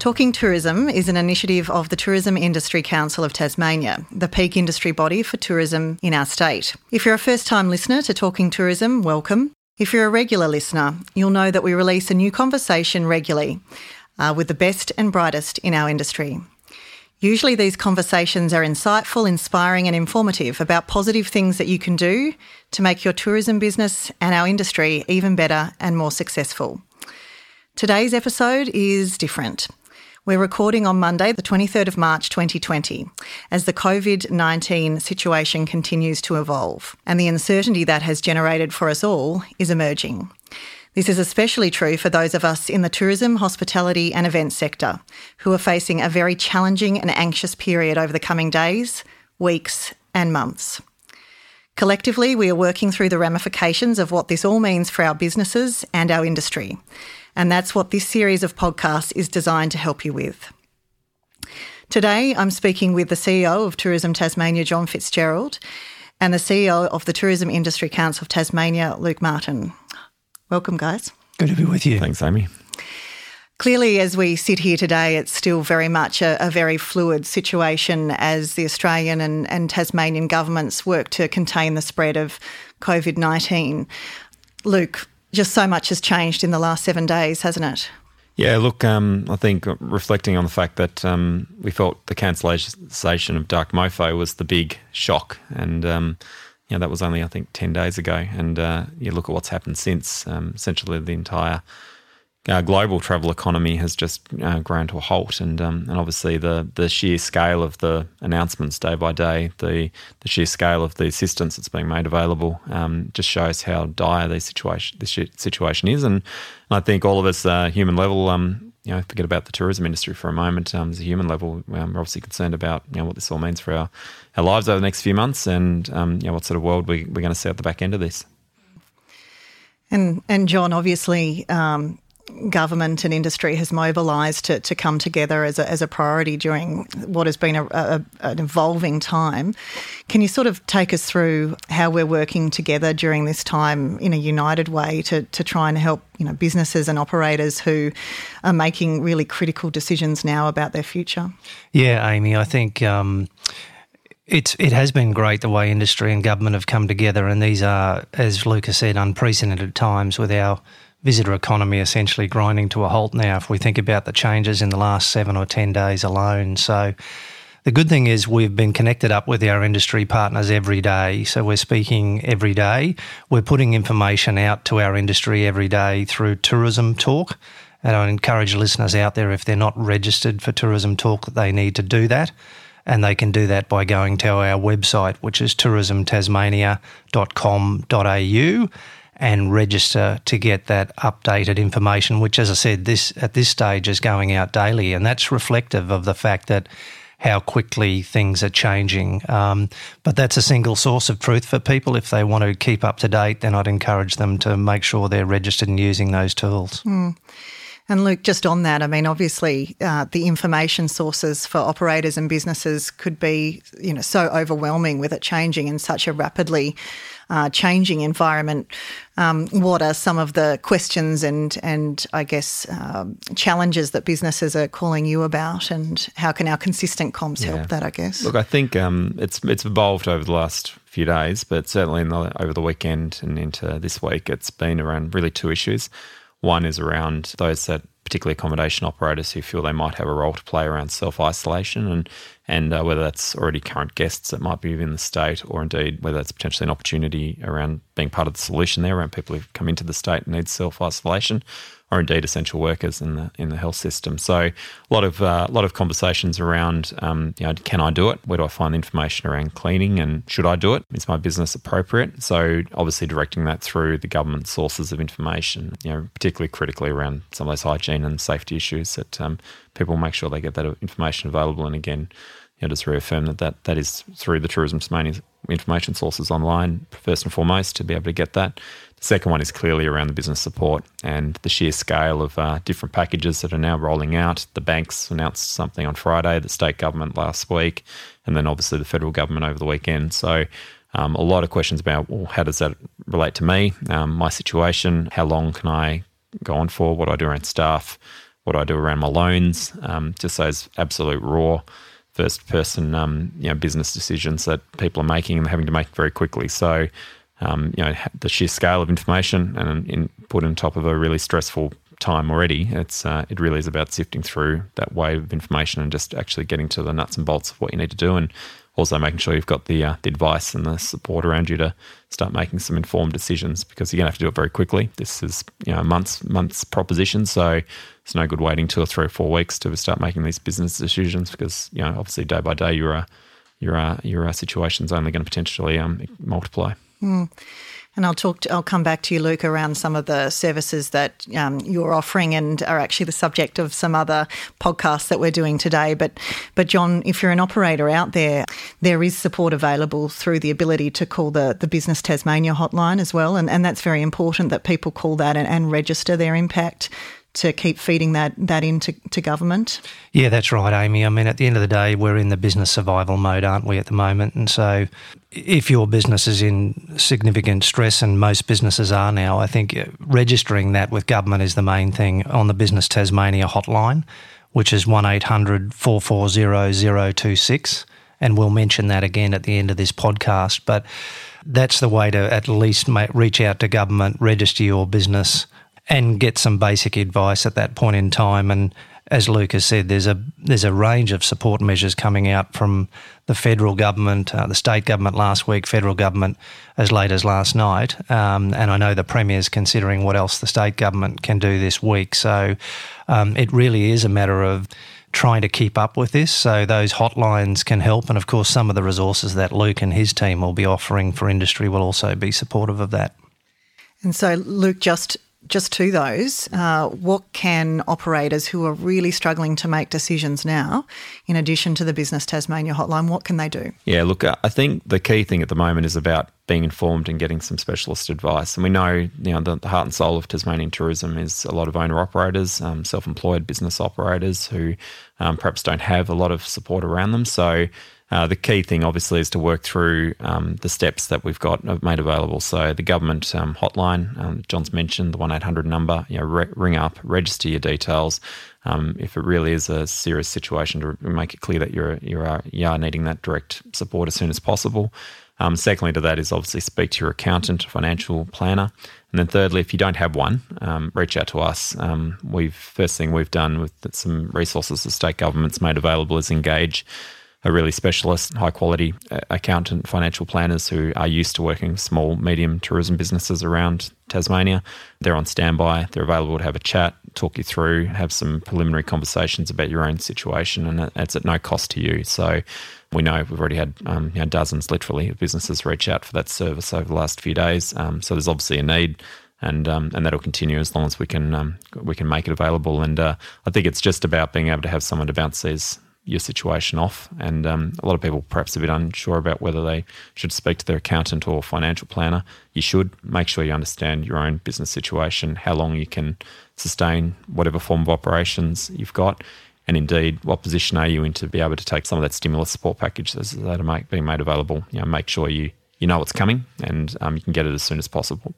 Talking Tourism is an initiative of the Tourism Industry Council of Tasmania, the peak industry body for tourism in our state. If you're a first time listener to Talking Tourism, welcome. If you're a regular listener, you'll know that we release a new conversation regularly uh, with the best and brightest in our industry. Usually, these conversations are insightful, inspiring, and informative about positive things that you can do to make your tourism business and our industry even better and more successful. Today's episode is different. We're recording on Monday, the 23rd of March 2020, as the COVID 19 situation continues to evolve and the uncertainty that has generated for us all is emerging. This is especially true for those of us in the tourism, hospitality, and events sector who are facing a very challenging and anxious period over the coming days, weeks, and months. Collectively, we are working through the ramifications of what this all means for our businesses and our industry and that's what this series of podcasts is designed to help you with. Today, I'm speaking with the CEO of Tourism Tasmania, John Fitzgerald, and the CEO of the Tourism Industry Council of Tasmania, Luke Martin. Welcome, guys. Good to be with you. Thanks, Amy. Clearly, as we sit here today, it's still very much a, a very fluid situation as the Australian and, and Tasmanian governments work to contain the spread of COVID 19. Luke, just so much has changed in the last seven days, hasn't it? Yeah, look, um, I think reflecting on the fact that um, we felt the cancellation of Dark Mofo was the big shock, and um, you know, that was only I think ten days ago, and uh, you look at what's happened since. Um, essentially, the entire uh, global travel economy has just uh, grown to a halt, and um, and obviously the the sheer scale of the announcements day by day, the the sheer scale of the assistance that's being made available, um, just shows how dire the situation this situation is, and, and I think all of us, uh, human level, um, you know, forget about the tourism industry for a moment. Um, as a human level, um, we're obviously concerned about you know what this all means for our, our lives over the next few months, and um, you know what sort of world we, we're going to see at the back end of this. And and John, obviously, um, government and industry has mobilised to, to come together as a, as a priority during what has been a, a, an evolving time. Can you sort of take us through how we're working together during this time in a united way to, to try and help you know businesses and operators who are making really critical decisions now about their future? Yeah, Amy, I think. Um, it's, it has been great the way industry and government have come together, and these are, as Lucas said, unprecedented times with our visitor economy essentially grinding to a halt now if we think about the changes in the last seven or 10 days alone. So, the good thing is we've been connected up with our industry partners every day. So we're speaking every day. We're putting information out to our industry every day through Tourism Talk. And I encourage listeners out there, if they're not registered for Tourism Talk, that they need to do that. And they can do that by going to our website, which is tourismtasmania.com.au and register to get that updated information, which, as I said, this at this stage is going out daily, and that's reflective of the fact that how quickly things are changing. Um, but that's a single source of truth for people. If they want to keep up to date, then I'd encourage them to make sure they're registered and using those tools. Mm. And Luke, just on that, I mean, obviously, uh, the information sources for operators and businesses could be, you know, so overwhelming with it changing in such a rapidly uh, changing environment, um, what are some of the questions and and I guess um, challenges that businesses are calling you about, and how can our consistent comms yeah. help that? I guess. Look, I think um, it's it's evolved over the last few days, but certainly the, over the weekend and into this week, it's been around really two issues. One is around those that particularly accommodation operators who feel they might have a role to play around self isolation and and uh, whether that's already current guests that might be within the state or indeed whether that's potentially an opportunity around being part of the solution there around people who've come into the state and need self isolation or indeed essential workers in the in the health system. So a lot of uh, a lot of conversations around, um, you know, can I do it? Where do I find information around cleaning, and should I do it? Is my business appropriate? So obviously directing that through the government sources of information, you know, particularly critically around some of those hygiene and safety issues that um, people make sure they get that information available. And again, you know, just reaffirm that, that that is through the Tourism Tasmania information sources online, first and foremost, to be able to get that. The second one is clearly around the business support and the sheer scale of uh, different packages that are now rolling out. The banks announced something on Friday, the state government last week, and then obviously the federal government over the weekend. So, um, a lot of questions about well, how does that relate to me, um, my situation, how long can I go on for, what do I do around staff, what do I do around my loans, um, just those absolute raw first person um, you know business decisions that people are making and having to make very quickly. So um, you know the sheer scale of information and in, put on top of a really stressful time already. It's uh, it really is about sifting through that wave of information and just actually getting to the nuts and bolts of what you need to do and also making sure you've got the uh, the advice and the support around you to start making some informed decisions because you're going to have to do it very quickly. This is you know months months proposition, so it's no good waiting two or three or four weeks to start making these business decisions because you know obviously day by day your uh, your uh, your uh, situation's only going to potentially um, multiply. Mm. And I'll talk. To, I'll come back to you, Luke, around some of the services that um, you're offering and are actually the subject of some other podcasts that we're doing today. But, but John, if you're an operator out there, there is support available through the ability to call the the Business Tasmania hotline as well, and and that's very important that people call that and, and register their impact to keep feeding that that into to government? Yeah, that's right, Amy. I mean, at the end of the day, we're in the business survival mode, aren't we, at the moment? And so, if your business is in significant stress, and most businesses are now, I think uh, registering that with government is the main thing on the Business Tasmania hotline, which is one 440 026 And we'll mention that again at the end of this podcast. But that's the way to at least reach out to government, register your business and get some basic advice at that point in time. And as Lucas said, there's a there's a range of support measures coming out from the federal government, uh, the state government last week, federal government as late as last night, um, and I know the premier's considering what else the state government can do this week. So um, it really is a matter of trying to keep up with this. So those hotlines can help, and of course, some of the resources that Luke and his team will be offering for industry will also be supportive of that. And so, Luke, just just to those, uh, what can operators who are really struggling to make decisions now, in addition to the Business Tasmania hotline, what can they do? Yeah, look, I think the key thing at the moment is about being informed and getting some specialist advice. And we know, you know, the, the heart and soul of Tasmanian tourism is a lot of owner operators, um, self-employed business operators who um, perhaps don't have a lot of support around them. So uh, the key thing, obviously, is to work through um, the steps that we've got uh, made available. So the government um, hotline, um, John's mentioned the one eight hundred number. You know, re- ring up, register your details. Um, if it really is a serious situation, to make it clear that you're you are you are needing that direct support as soon as possible. Um, secondly, to that is obviously speak to your accountant, financial planner, and then thirdly, if you don't have one, um, reach out to us. we've first thing we've done with some resources the state government's made available is engage a really specialist, high quality uh, accountant, financial planners who are used to working with small, medium tourism businesses around Tasmania. They're on standby. They're available to have a chat, talk you through, have some preliminary conversations about your own situation, and it's at no cost to you. So we know we've already had um, you know, dozens, literally, of businesses reach out for that service over the last few days. Um, so there's obviously a need and um, and that'll continue as long as we can um, we can make it available. And uh, I think it's just about being able to have someone to bounce these your situation off. And um, a lot of people perhaps a bit unsure about whether they should speak to their accountant or financial planner. You should make sure you understand your own business situation, how long you can sustain whatever form of operations you've got, and indeed what position are you in to be able to take some of that stimulus support package that are being made available. You know, make sure you you know what's coming and um, you can get it as soon as possible.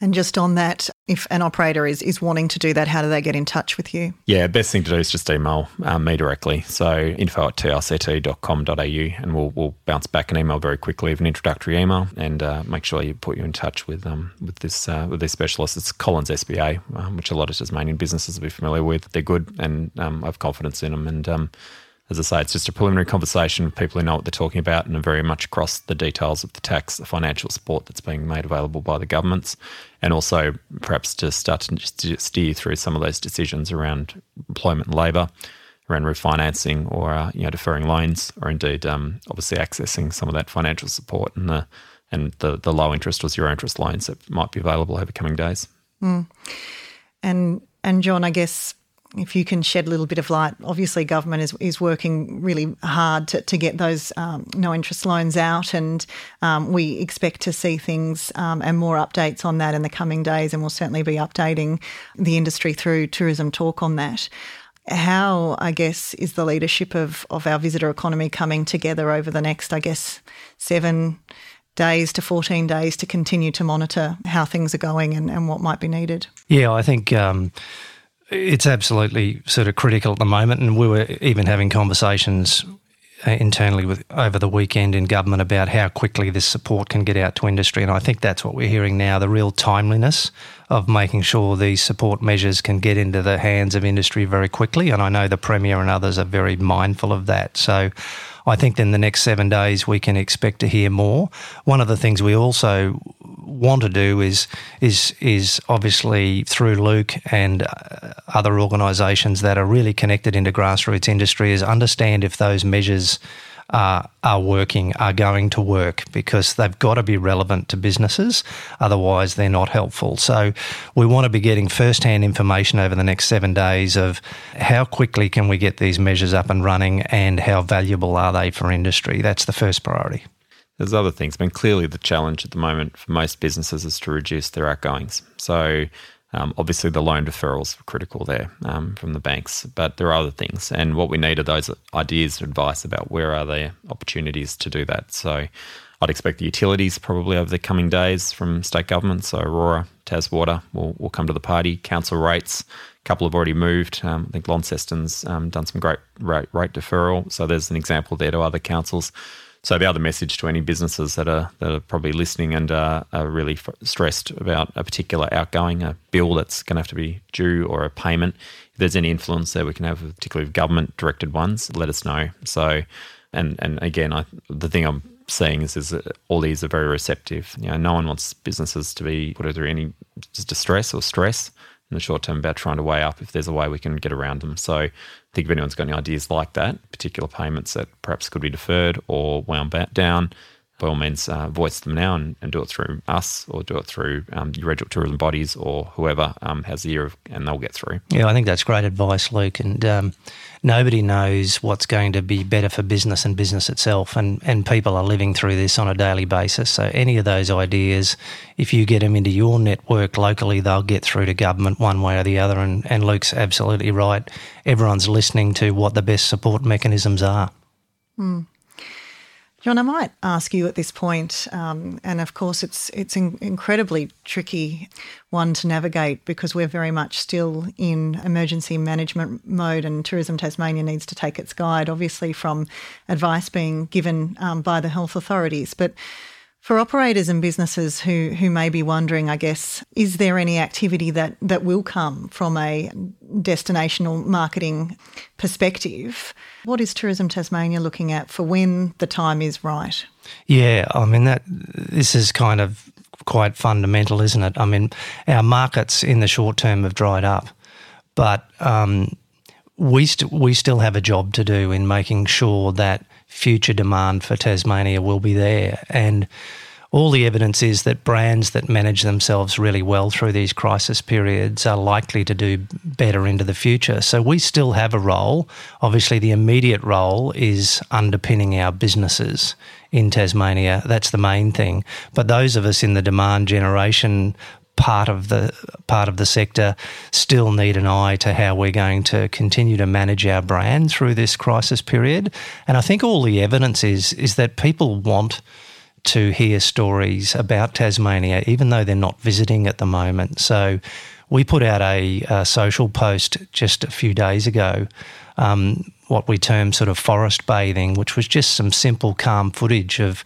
And just on that, if an operator is, is wanting to do that, how do they get in touch with you? Yeah, best thing to do is just email um, me directly. So info at tict.com.au and we'll, we'll bounce back an email very quickly of an introductory email and uh, make sure you put you in touch with um, with this uh, with this specialist. It's Collins SBA, um, which a lot of Tasmanian businesses will be familiar with. They're good and um, I have confidence in them. And um, as I say, it's just a preliminary conversation with people who know what they're talking about and are very much across the details of the tax, the financial support that's being made available by the governments, and also perhaps to start to steer through some of those decisions around employment and labour, around refinancing or uh, you know deferring loans, or indeed um, obviously accessing some of that financial support and the and the, the low interest or zero interest loans that might be available over coming days. Mm. And and John, I guess if you can shed a little bit of light, obviously government is, is working really hard to, to get those um, no interest loans out, and um, we expect to see things um, and more updates on that in the coming days, and we'll certainly be updating the industry through Tourism Talk on that. How, I guess, is the leadership of, of our visitor economy coming together over the next, I guess, seven days to 14 days to continue to monitor how things are going and, and what might be needed? Yeah, I think um, it's absolutely sort of critical at the moment, and we were even having conversations uh, internally with over the weekend in government about how quickly this support can get out to industry, and I think that's what we're hearing now: the real timeliness of making sure these support measures can get into the hands of industry very quickly. And I know the premier and others are very mindful of that. So. I think in the next seven days we can expect to hear more. One of the things we also want to do is is is obviously through Luke and uh, other organisations that are really connected into grassroots industry is understand if those measures are, are working, are going to work because they've got to be relevant to businesses. Otherwise, they're not helpful. So, we want to be getting first hand information over the next seven days of how quickly can we get these measures up and running and how valuable are they for industry. That's the first priority. There's other things. I mean, clearly the challenge at the moment for most businesses is to reduce their outgoings. So, um, obviously, the loan deferrals are critical there um, from the banks, but there are other things. And what we need are those ideas and advice about where are there opportunities to do that. So, I'd expect the utilities probably over the coming days from state governments. So, Aurora, Taswater will, will come to the party. Council rates, a couple have already moved. Um, I think Launceston's um, done some great rate, rate deferral. So, there's an example there to other councils. So the other message to any businesses that are that are probably listening and uh, are really f- stressed about a particular outgoing, a bill that's going to have to be due or a payment, if there's any influence there, we can have particularly government directed ones. Let us know. So, and and again, I, the thing I'm seeing is, is all these are very receptive. You know, no one wants businesses to be put through any distress or stress in the short term about trying to weigh up if there's a way we can get around them. So think if anyone's got any ideas like that, particular payments that perhaps could be deferred or wound down, by all means, uh, voice them now and, and, do it through us or do it through um, your regional tourism bodies or whoever um, has the ear of, and they'll get through. Yeah, I think that's great advice, Luke. And um, nobody knows what's going to be better for business and business itself. And, and people are living through this on a daily basis. So, any of those ideas, if you get them into your network locally, they'll get through to government one way or the other. And, and Luke's absolutely right. Everyone's listening to what the best support mechanisms are. Mm. John, I might ask you at this point, um, and of course, it's it's an incredibly tricky one to navigate because we're very much still in emergency management mode, and Tourism Tasmania needs to take its guide, obviously, from advice being given um, by the health authorities. But for operators and businesses who, who may be wondering, I guess, is there any activity that, that will come from a destinational marketing perspective? What is Tourism Tasmania looking at for when the time is right? Yeah, I mean that this is kind of quite fundamental, isn't it? I mean, our markets in the short term have dried up, but um, we st- we still have a job to do in making sure that future demand for Tasmania will be there. And all the evidence is that brands that manage themselves really well through these crisis periods are likely to do better into the future. So we still have a role. Obviously, the immediate role is underpinning our businesses in Tasmania. That's the main thing. But those of us in the demand generation part of the part of the sector still need an eye to how we're going to continue to manage our brand through this crisis period. And I think all the evidence is is that people want to hear stories about Tasmania, even though they're not visiting at the moment. So we put out a, a social post just a few days ago. Um, what we term sort of forest bathing, which was just some simple, calm footage of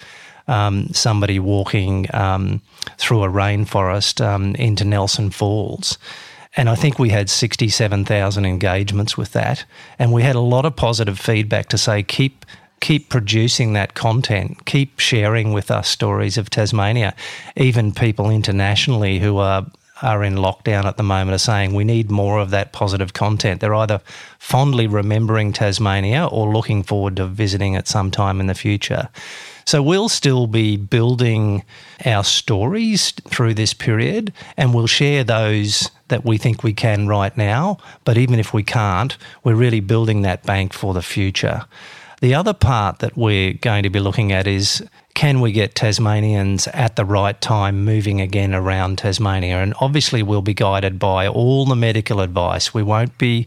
um, somebody walking um, through a rainforest um, into Nelson Falls. And I think we had 67,000 engagements with that. And we had a lot of positive feedback to say, keep keep producing that content, keep sharing with us stories of Tasmania. Even people internationally who are are in lockdown at the moment are saying we need more of that positive content. They're either fondly remembering Tasmania or looking forward to visiting it sometime in the future. So we'll still be building our stories through this period and we'll share those that we think we can right now. But even if we can't, we're really building that bank for the future. The other part that we're going to be looking at is can we get Tasmanians at the right time moving again around Tasmania? And obviously, we'll be guided by all the medical advice. We won't be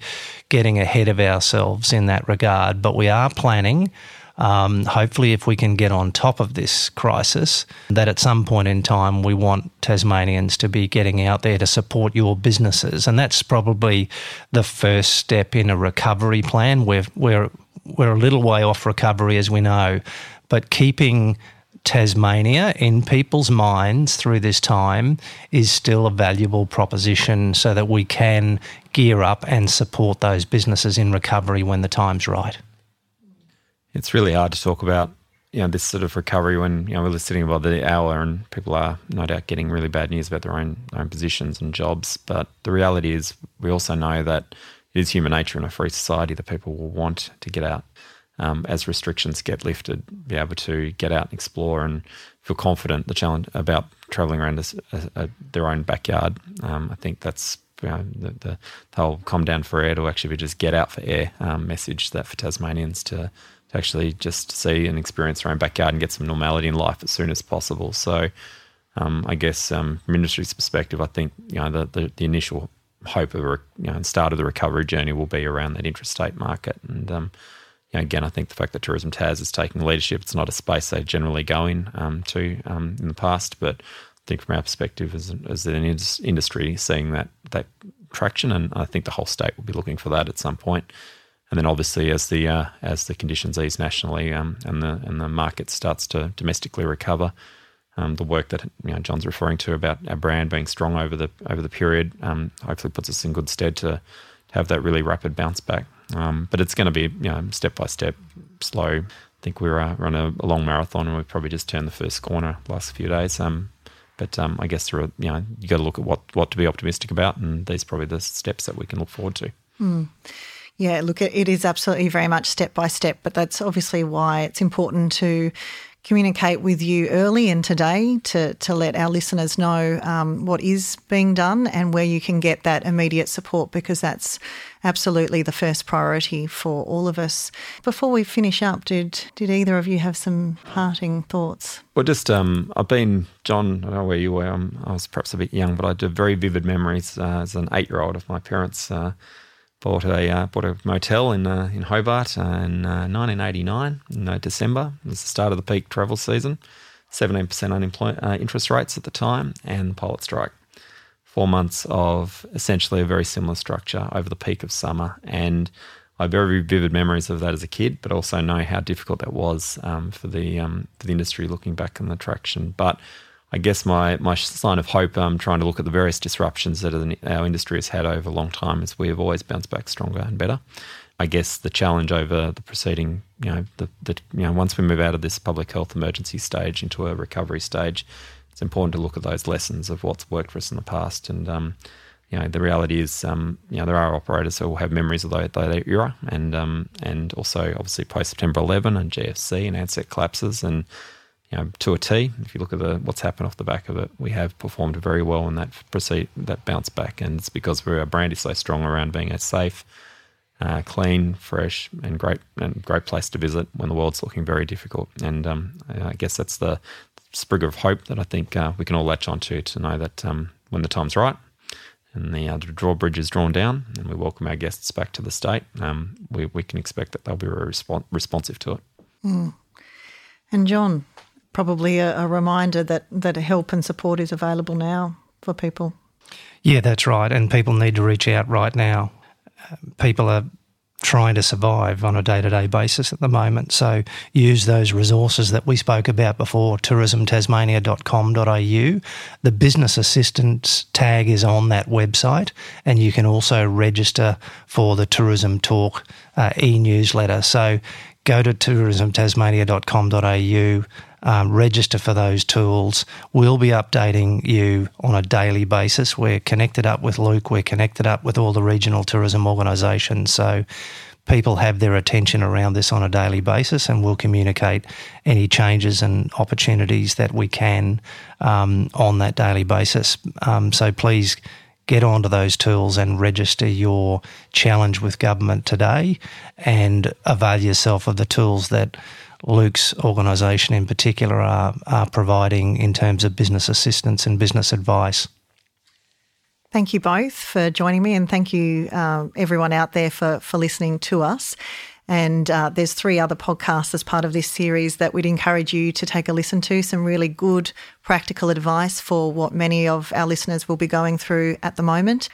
getting ahead of ourselves in that regard, but we are planning. Um, hopefully, if we can get on top of this crisis, that at some point in time we want Tasmanians to be getting out there to support your businesses, and that's probably the first step in a recovery plan. We're we're we're a little way off recovery, as we know, but keeping Tasmania in people's minds through this time is still a valuable proposition so that we can gear up and support those businesses in recovery when the time's right. It's really hard to talk about you know this sort of recovery when you know we're sitting above the hour and people are no doubt getting really bad news about their own their own positions and jobs. But the reality is we also know that it is human nature in a free society that people will want to get out um, as restrictions get lifted, be able to get out and explore and feel confident the challenge about traveling around a, a, a, their own backyard. Um, I think that's you know, the, the, the, whole "calm down for air to actually be just get out for air um, message that for Tasmanians to actually just see and experience their own backyard and get some normality in life as soon as possible. So, um, I guess um, from industry's perspective, I think you know the, the, the initial hope of a, you know, start of the recovery journey will be around that interstate market and um, you know, again, I think the fact that Tourism Tas is taking leadership, it's not a space they generally go in um, to um, in the past, but I think from our perspective as, as an industry, seeing that that traction, and I think the whole state will be looking for that at some point. And then obviously, as the uh, as the conditions ease nationally um, and the and the market starts to domestically recover, um, the work that you know John's referring to about our brand being strong over the over the period um, hopefully puts us in good stead to, to have that really rapid bounce back. Um, but it's going to be you know step by step, slow. I think we are uh, on a, long marathon, and we've probably just turned the first corner last few days. Um, but um, I guess there are, you know you got to look at what what to be optimistic about, and these are probably the steps that we can look forward to. Mm. Yeah, look, it is absolutely very much step by step, but that's obviously why it's important to communicate with you early and today to, to let our listeners know um, what is being done and where you can get that immediate support because that's absolutely the first priority for all of us. Before we finish up, did did either of you have some parting thoughts? Well, just um, I've been John. I don't know where you were. I was perhaps a bit young, but I do very vivid memories uh, as an eight year old of my parents. Uh, bought a uh, bought a motel in uh, in Hobart uh, in 1989 uh, in uh, December. It was the start of the peak travel season. 17% unemployment uh, interest rates at the time, and the pilot strike. Four months of essentially a very similar structure over the peak of summer, and I have very vivid memories of that as a kid, but also know how difficult that was um, for the um, for the industry looking back on the traction. But I guess my, my sign of hope, I'm trying to look at the various disruptions that our industry has had over a long time is we have always bounced back stronger and better. I guess the challenge over the preceding, you know, the, the you know, once we move out of this public health emergency stage into a recovery stage, it's important to look at those lessons of what's worked for us in the past. And um, you know, the reality is, um, you know, there are operators who will have memories of that, that era, and um, and also obviously post September 11 and GFC and Ansett collapses and you know, to a T. If you look at the what's happened off the back of it, we have performed very well in that proceed that bounce back, and it's because our brand is so strong around being a safe, uh, clean, fresh, and great and great place to visit when the world's looking very difficult. And um, I guess that's the sprig of hope that I think uh, we can all latch onto to know that um, when the time's right and the, uh, drawbridge is drawn down, and we welcome our guests back to the state, um, we we can expect that they'll be very respons- responsive to it. Mm. And John, probably a, a reminder that, that help and support is available now for people. Yeah, that's right. And people need to reach out right now. Uh, people are trying to survive on a day to day basis at the moment. So use those resources that we spoke about before tourismtasmania.com.au. The business assistance tag is on that website, and you can also register for the Tourism Talk uh, e newsletter. So go to tourismtasmania.com.au um, register for those tools. We'll be updating you on a daily basis. We're connected up with Luke, we're connected up with all the regional tourism organisations. So people have their attention around this on a daily basis, and we'll communicate any changes and opportunities that we can um, on that daily basis. Um, so please get onto those tools and register your challenge with government today and avail yourself of the tools that Luke's organisation in particular are, are providing in terms of business assistance and business advice. Thank you both for joining me, and thank you uh, everyone out there for for listening to us. And uh, there's three other podcasts as part of this series that we'd encourage you to take a listen to. Some really good practical advice for what many of our listeners will be going through at the moment.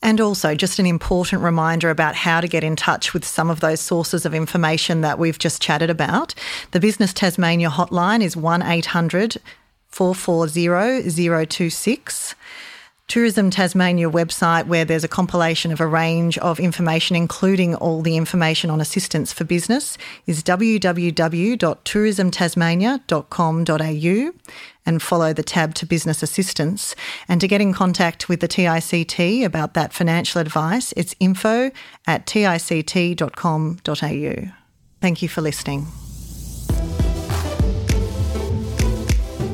And also, just an important reminder about how to get in touch with some of those sources of information that we've just chatted about. The Business Tasmania hotline is 1 800 440 026. Tourism Tasmania website, where there's a compilation of a range of information, including all the information on assistance for business, is www.tourismtasmania.com.au and follow the tab to business assistance. And to get in contact with the TICT about that financial advice, it's info at tict.com.au. Thank you for listening.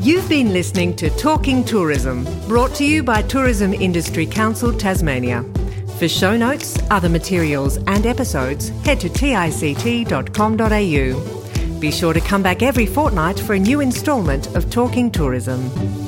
You've been listening to Talking Tourism, brought to you by Tourism Industry Council Tasmania. For show notes, other materials, and episodes, head to tict.com.au. Be sure to come back every fortnight for a new instalment of Talking Tourism.